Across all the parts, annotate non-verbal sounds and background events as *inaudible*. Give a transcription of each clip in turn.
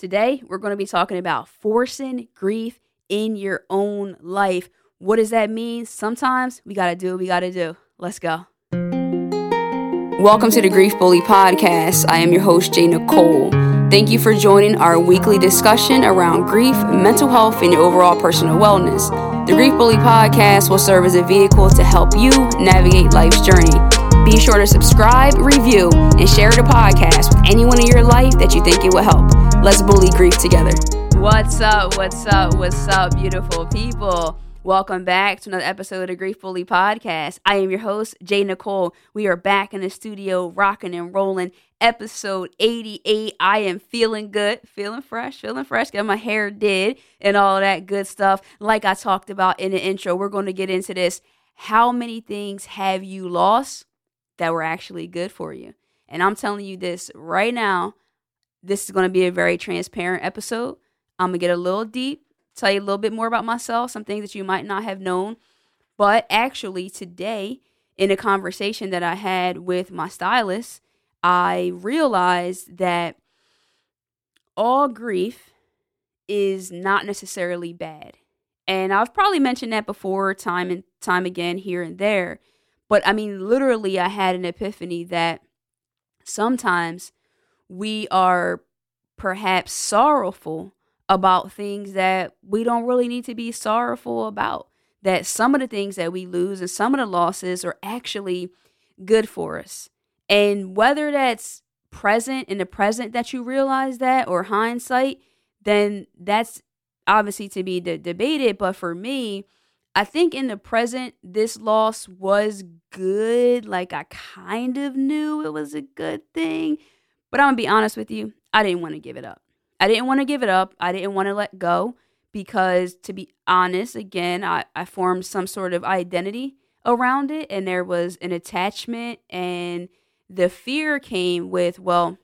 Today, we're going to be talking about forcing grief in your own life. What does that mean? Sometimes we got to do what we got to do. Let's go. Welcome to the Grief Bully Podcast. I am your host, J Nicole. Thank you for joining our weekly discussion around grief, mental health, and your overall personal wellness. The Grief Bully Podcast will serve as a vehicle to help you navigate life's journey. Be sure to subscribe, review, and share the podcast with anyone in your life that you think it will help. Let's bully grief together. What's up? What's up? What's up, beautiful people? Welcome back to another episode of the Grief Bully Podcast. I am your host, J Nicole. We are back in the studio, rocking and rolling. Episode 88. I am feeling good, feeling fresh, feeling fresh. Got my hair did and all that good stuff. Like I talked about in the intro, we're going to get into this. How many things have you lost that were actually good for you. And I'm telling you this right now. This is going to be a very transparent episode. I'm going to get a little deep, tell you a little bit more about myself, some things that you might not have known. But actually, today, in a conversation that I had with my stylist, I realized that all grief is not necessarily bad. And I've probably mentioned that before, time and time again, here and there. But I mean, literally, I had an epiphany that sometimes we are perhaps sorrowful about things that we don't really need to be sorrowful about. That some of the things that we lose and some of the losses are actually good for us. And whether that's present in the present that you realize that or hindsight, then that's obviously to be de- debated. But for me, I think in the present, this loss was good. Like I kind of knew it was a good thing. But I'm going to be honest with you, I didn't want to give it up. I didn't want to give it up. I didn't want to let go because, to be honest, again, I, I formed some sort of identity around it and there was an attachment. And the fear came with, well,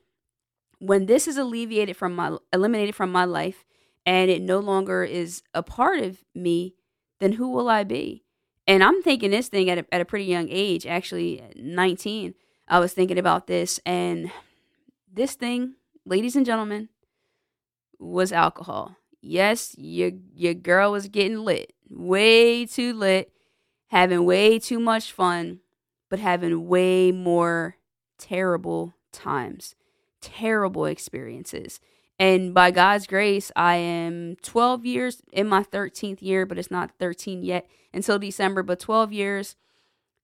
when this is alleviated from my, eliminated from my life and it no longer is a part of me, then who will I be? And I'm thinking this thing at a, at a pretty young age, actually 19. I was thinking about this, and this thing, ladies and gentlemen, was alcohol. Yes, your your girl was getting lit, way too lit, having way too much fun, but having way more terrible times, terrible experiences. And by God's grace, I am 12 years in my 13th year, but it's not 13 yet until December, but 12 years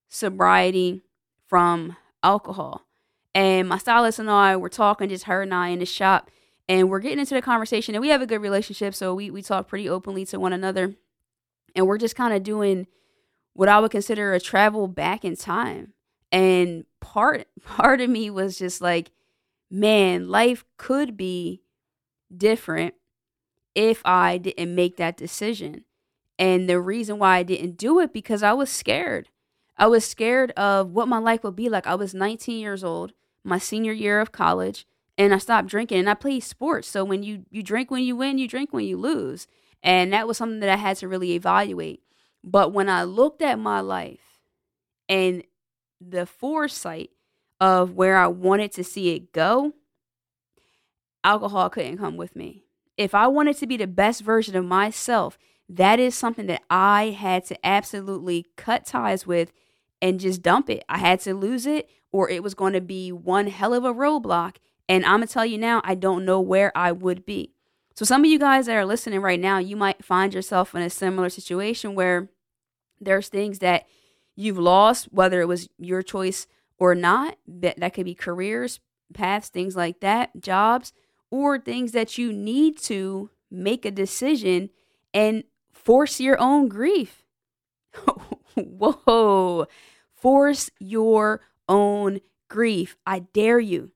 sobriety from alcohol. And my stylist and I were talking, just her and I in the shop, and we're getting into the conversation. And we have a good relationship, so we, we talk pretty openly to one another. And we're just kind of doing what I would consider a travel back in time. And part *laughs* part of me was just like, man, life could be different if I didn't make that decision. And the reason why I didn't do it because I was scared. I was scared of what my life would be like. I was 19 years old, my senior year of college, and I stopped drinking and I played sports. So when you you drink when you win, you drink when you lose. And that was something that I had to really evaluate. But when I looked at my life and the foresight of where I wanted to see it go, alcohol couldn't come with me. If I wanted to be the best version of myself, that is something that I had to absolutely cut ties with and just dump it. I had to lose it, or it was going to be one hell of a roadblock. And I'm going to tell you now, I don't know where I would be. So, some of you guys that are listening right now, you might find yourself in a similar situation where there's things that you've lost, whether it was your choice or not. That, that could be careers, paths, things like that, jobs or things that you need to make a decision and force your own grief. *laughs* Whoa. Force your own grief. I dare you.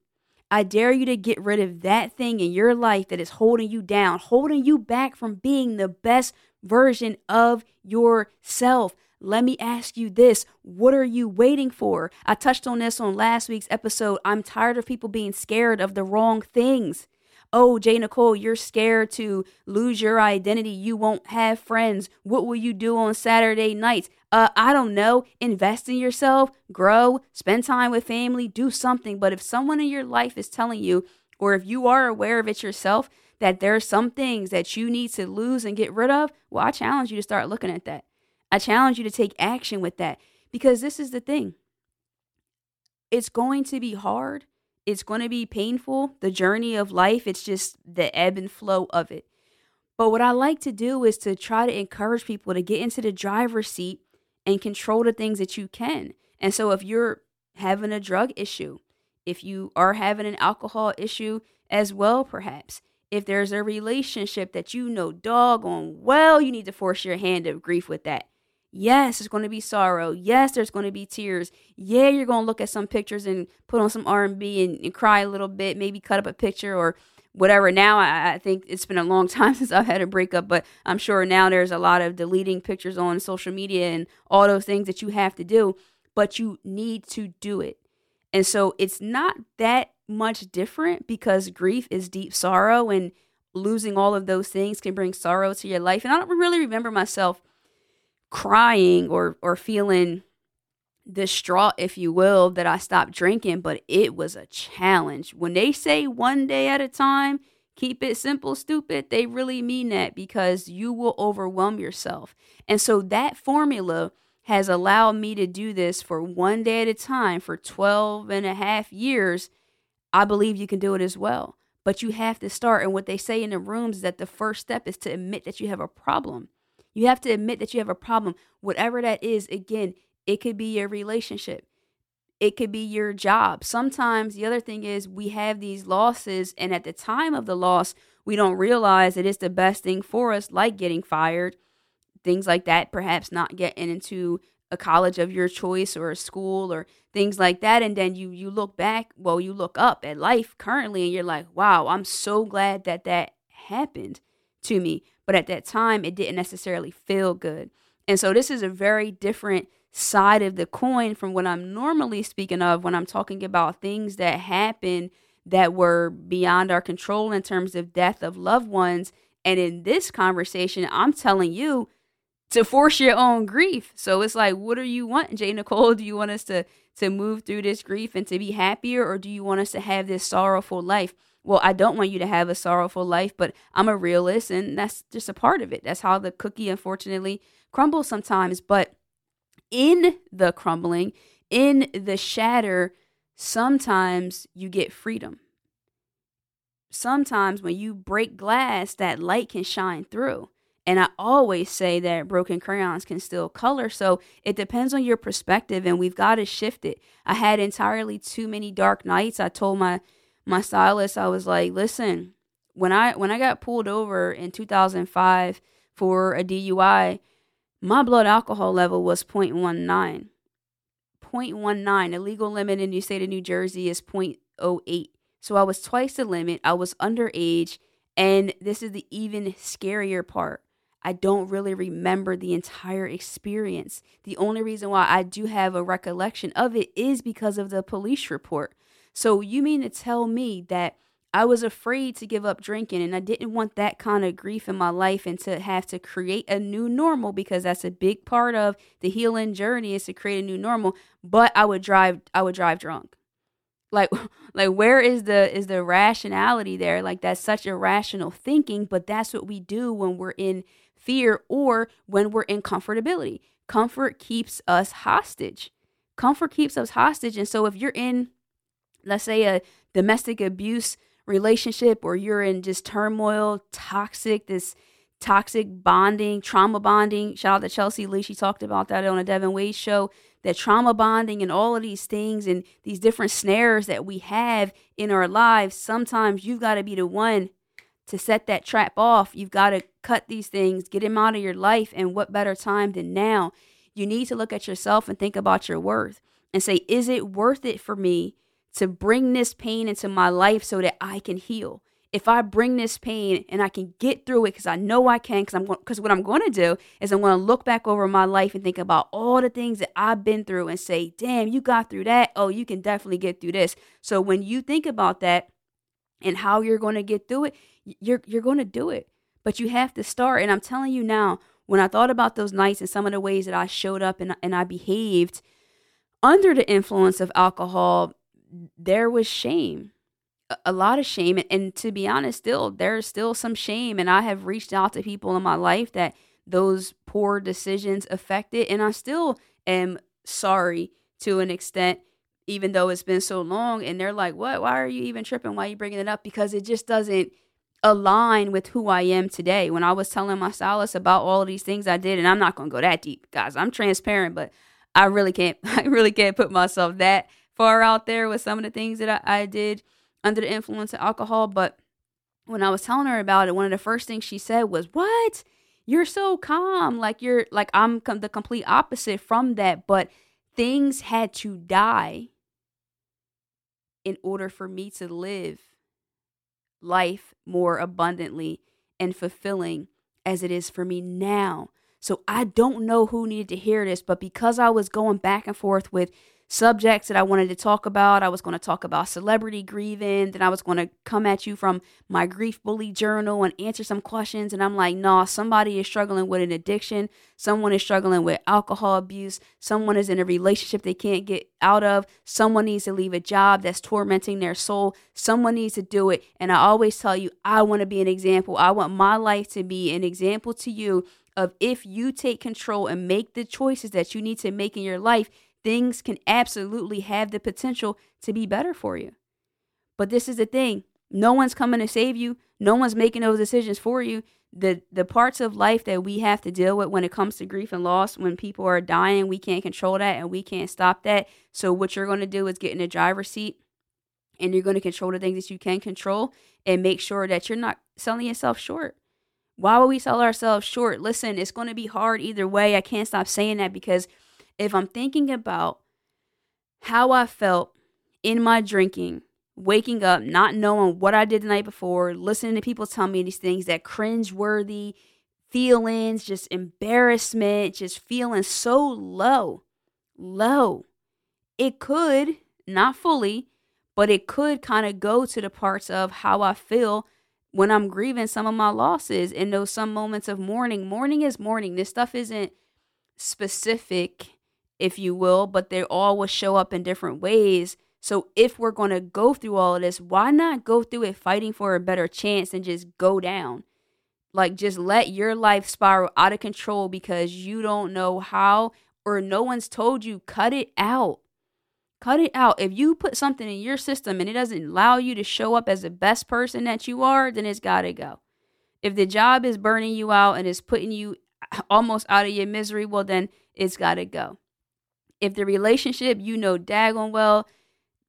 I dare you to get rid of that thing in your life that is holding you down, holding you back from being the best version of yourself. Let me ask you this what are you waiting for? I touched on this on last week's episode. I'm tired of people being scared of the wrong things oh, J Nicole, you're scared to lose your identity. You won't have friends. What will you do on Saturday nights? Uh, I don't know. Invest in yourself, grow, spend time with family, do something. But if someone in your life is telling you, or if you are aware of it yourself, that there are some things that you need to lose and get rid of, well, I challenge you to start looking at that. I challenge you to take action with that because this is the thing. It's going to be hard. It's going to be painful. The journey of life, it's just the ebb and flow of it. But what I like to do is to try to encourage people to get into the driver's seat and control the things that you can. And so if you're having a drug issue, if you are having an alcohol issue as well, perhaps, if there's a relationship that you know doggone well, you need to force your hand of grief with that. Yes, there's going to be sorrow. Yes, there's going to be tears. Yeah, you're going to look at some pictures and put on some R&B and, and cry a little bit, maybe cut up a picture or whatever. Now, I, I think it's been a long *laughs* time since I've had a breakup, but I'm sure now there's a lot of deleting pictures on social media and all those things that you have to do, but you need to do it. And so it's not that much different because grief is deep sorrow and losing all of those things can bring sorrow to your life. And I don't really remember myself crying or or feeling distraught if you will that I stopped drinking, but it was a challenge. When they say one day at a time, keep it simple, stupid, they really mean that because you will overwhelm yourself. And so that formula has allowed me to do this for one day at a time for 12 and a half years. I believe you can do it as well. But you have to start. And what they say in the rooms is that the first step is to admit that you have a problem. You have to admit that you have a problem, whatever that is. Again, it could be your relationship, it could be your job. Sometimes the other thing is we have these losses, and at the time of the loss, we don't realize that it's the best thing for us, like getting fired, things like that, perhaps not getting into a college of your choice or a school or things like that and then you you look back well you look up at life currently and you're like wow i'm so glad that that happened to me but at that time it didn't necessarily feel good. And so this is a very different side of the coin from what I'm normally speaking of when I'm talking about things that happen that were beyond our control in terms of death of loved ones. And in this conversation, I'm telling you to force your own grief. So it's like, what do you want, J Nicole? Do you want us to to move through this grief and to be happier, or do you want us to have this sorrowful life? Well, I don't want you to have a sorrowful life, but I'm a realist and that's just a part of it. That's how the cookie unfortunately crumbles sometimes. But in the crumbling, in the shatter, sometimes you get freedom. Sometimes when you break glass, that light can shine through. And I always say that broken crayons can still color. So it depends on your perspective, and we've got to shift it. I had entirely too many dark nights. I told my my stylist, I was like, listen, when I when I got pulled over in 2005 for a DUI, my blood alcohol level was 0.19. 0.19. The legal limit in the state of New Jersey is 0.08. So I was twice the limit. I was underage. And this is the even scarier part. I don't really remember the entire experience. The only reason why I do have a recollection of it is because of the police report. So you mean to tell me that I was afraid to give up drinking and I didn't want that kind of grief in my life and to have to create a new normal because that's a big part of the healing journey is to create a new normal, but I would drive I would drive drunk. Like *laughs* like where is the is the rationality there? Like that's such irrational thinking, but that's what we do when we're in fear or when we're in comfortability. Comfort keeps us hostage. Comfort keeps us hostage and so if you're in let's say a domestic abuse relationship or you're in just turmoil, toxic, this toxic bonding, trauma bonding. Shout out to Chelsea Lee. She talked about that on a Devin Wade show. That trauma bonding and all of these things and these different snares that we have in our lives, sometimes you've got to be the one to set that trap off. You've got to cut these things, get them out of your life. And what better time than now? You need to look at yourself and think about your worth and say, is it worth it for me to bring this pain into my life so that I can heal. If I bring this pain and I can get through it because I know I can, because I'm because what I'm going to do is I'm going to look back over my life and think about all the things that I've been through and say, "Damn, you got through that. Oh, you can definitely get through this." So when you think about that and how you're going to get through it, you're you're going to do it. But you have to start. And I'm telling you now, when I thought about those nights and some of the ways that I showed up and and I behaved under the influence of alcohol there was shame. a lot of shame. And to be honest, still, there's still some shame. And I have reached out to people in my life that those poor decisions affected. And I still am sorry to an extent, even though it's been so long. And they're like, what? Why are you even tripping? Why are you bringing it up? Because it just doesn't align with who I am today. When I was telling my stylist about all of these things I did, and I'm not going to go that deep, guys. I'm transparent, but I really can't, *laughs* I really can't put myself that far out there with some of the things that I, I did under the influence of alcohol. But when I was telling her about it, one of the first things she said was, What? You're so calm. Like you're like I'm com- the complete opposite from that. But things had to die in order for me to live life more abundantly and fulfilling as it is for me now. So I don't know who needed to hear this, but because I was going back and forth with subjects that I wanted to talk about. I was going to talk about celebrity grieving. Then I was going to come at you from my grief bully journal and answer some questions. And I'm like, nah, somebody is struggling with an addiction. Someone is struggling with alcohol abuse. Someone is in a relationship they can't get out of. Someone needs to leave a job that's tormenting their soul. Someone needs to do it. And I always tell you, I want to be an example. I want my life to be an example to you of if you take control and make the choices that you need to make in your life things can absolutely have the potential to be better for you. But this is the thing no one's coming to save you, no one's making those decisions for you. The, the parts of life that we have to deal with when it comes to grief and loss, when people are dying, we can't control that and we can't stop that. So, what you're going to do is get in the driver's seat and you're going to control the things that you can control and make sure that you're not selling yourself short. Why would we sell ourselves short? Listen, it's going to be hard either way. I can't stop saying that because if I'm thinking about how I felt in my drinking, waking up, not knowing what I did the night before, listening to people tell me these things, that cringe worthy feelings, just embarrassment, just feeling so low, low. It could, not fully, but it could kind of go to the parts of how I feel when I'm grieving some of my losses in those some moments of mourning. Mourning is mourning. This stuff isn't specific if you will, but they all will show up in different ways. So if we're going to go through all of this, why not go through it fighting for a better chance and just go down? Like just let your life spiral out of control because you don't know how or no one's told you cut it out. Cut it out. If you put something in your system and it doesn't allow you to show up as the best person that you are, then it's got to go. If the job is burning you out and is putting you almost out of your misery, well, then it's got to go if the relationship you know daggone well,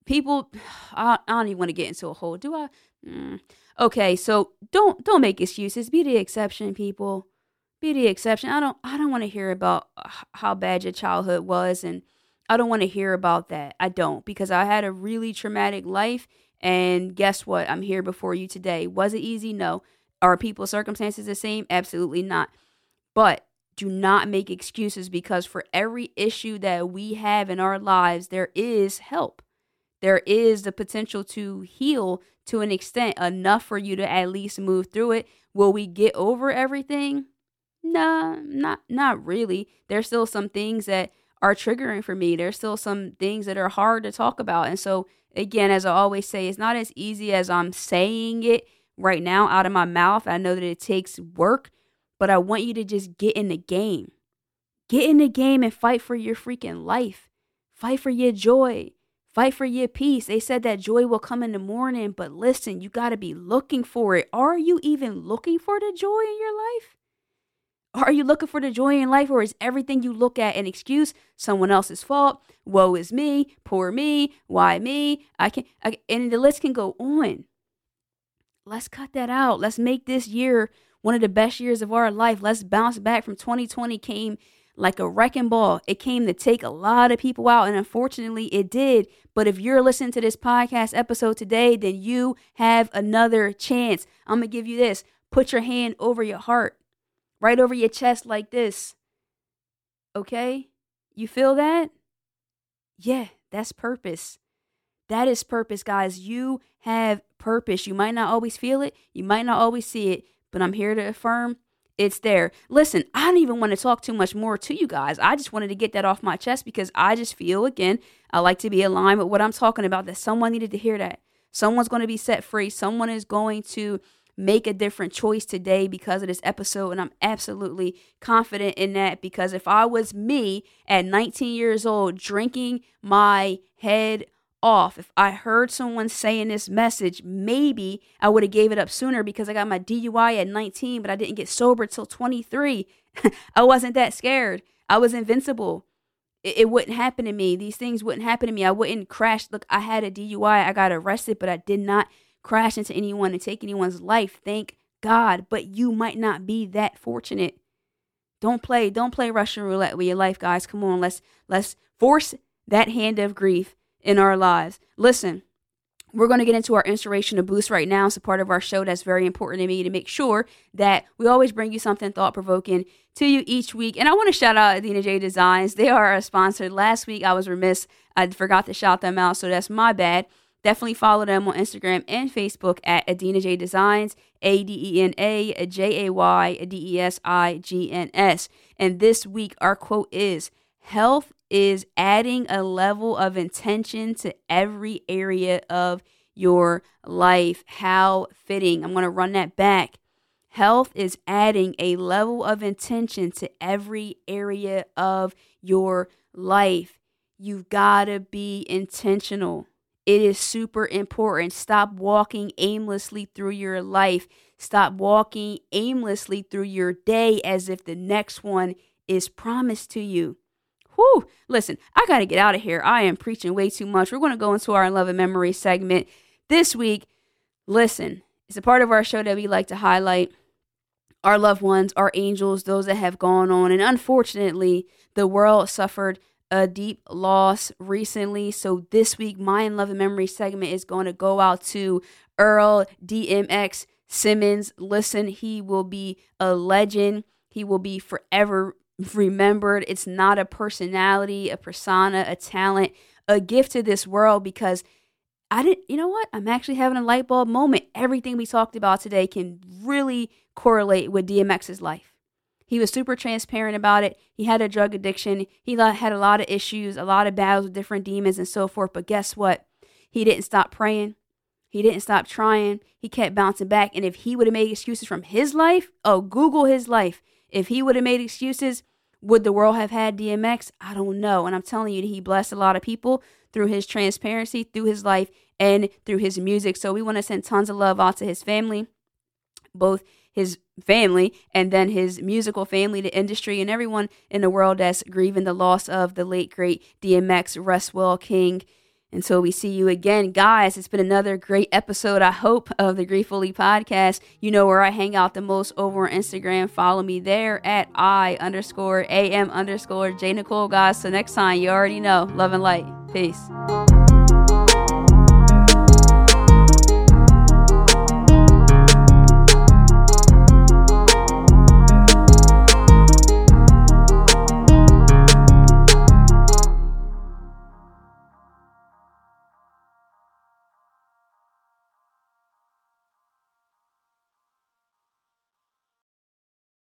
people, *sighs* I, I don't even want to get into a hole. Do I? Mm. Okay, so don't don't make excuses. Be the exception, people. Be the exception. I don't I don't want to hear about how bad your childhood was, and I don't want to hear about that. I don't because I had a really traumatic life, and guess what? I'm here before you today. Was it easy? No. Are people's circumstances the same? Absolutely not. But do not make excuses because for every issue that we have in our lives, there is help. There is the potential to heal to an extent enough for you to at least move through it. Will we get over everything? Nah, not not really. There's still some things that are triggering for me. There's still some things that are hard to talk about. And so again, as I always say, it's not as easy as I'm saying it right now out of my mouth. I know that it takes work but I want you to just get in the game. Get in the game and fight for your freaking life. Fight for your joy. Fight for your peace. They said that joy will come in the morning, but listen, you got to be looking for it. Are you even looking for the joy in your life? Are you looking for the joy in life, or is everything you look at an excuse? Someone else's fault. Woe is me. Poor me. Why me? I can. I, and the list can go on. Let's cut that out. Let's make this year one of the best years of our life. Let's bounce back from 2020 came like a wrecking ball. It came to take a lot of people out, and unfortunately, it did. But if you're listening to this podcast episode today, then you have another chance. I'm gonna give you this put your hand over your heart, right over your chest, like this. Okay? You feel that? Yeah, that's purpose. That is purpose, guys. You have purpose. You might not always feel it, you might not always see it, but I'm here to affirm it's there. Listen, I don't even want to talk too much more to you guys. I just wanted to get that off my chest because I just feel, again, I like to be aligned with what I'm talking about, that someone needed to hear that. Someone's going to be set free. Someone is going to make a different choice today because of this episode. And I'm absolutely confident in that because if I was me at 19 years old drinking my head off, if I heard someone saying this message, maybe I would have gave it up sooner because I got my DUI at 19, but I didn't get sober till 23. *laughs* I wasn't that scared. I was invincible. It, it wouldn't happen to me. These things wouldn't happen to me. I wouldn't crash. Look, I had a DUI. I got arrested, but I did not crash into anyone and take anyone's life. Thank God. But you might not be that fortunate. Don't play, don't play Russian roulette with your life, guys. Come on, let's let's force that hand of grief in our lives. Listen, we're going to get into our inspiration to boost right now. It's a part of our show that's very important to me to make sure that we always bring you something thought provoking to you each week. And I want to shout out Adena Jay Designs. They are a sponsor. Last week I was remiss. I forgot to shout them out, so that's my bad. Definitely follow them on Instagram and Facebook at Adena Jay Designs, A D E N A J A Y D E S I G N S. And this week, our quote is Health is adding a level of intention to every area of your life. How fitting. I'm going to run that back. Health is adding a level of intention to every area of your life. You've got to be intentional. It is super important. Stop walking aimlessly through your life. Stop walking aimlessly through your day as if the next one is promised to you. Whew. Listen, I got to get out of here. I am preaching way too much. We're going to go into our Loving Memory segment this week. Listen, it's a part of our show that we like to highlight our loved ones, our angels, those that have gone on. And unfortunately, the world suffered a deep loss recently. So this week, my Loving Memory segment is going to go out to Earl DMX Simmons. Listen, he will be a legend. He will be forever remembered. It's not a personality, a persona, a talent, a gift to this world because I didn't, you know what? I'm actually having a light bulb moment. Everything we talked about today can really correlate with DMX's life. He was super transparent about it. He had a drug addiction. He had a lot of issues, a lot of battles with different demons and so forth. But guess what? He didn't stop praying. He didn't stop trying. He kept bouncing back. And if he would have made excuses from his life, oh, Google his life. If he would have made excuses, would the world have had DMX? I don't know. And I'm telling you, he blessed a lot of people through his transparency, through his life, and through his music. So we want to send tons of love out to his family, both his family and then his musical family, the industry, and everyone in the world that's grieving the loss of the late great DMX Restwell King. Until we see you again, guys, it's been another great episode, I hope, of the Grief Bully podcast. You know where I hang out the most over on Instagram. Follow me there at I underscore AM underscore J Nicole, guys. So next time, you already know. Love and light. Peace.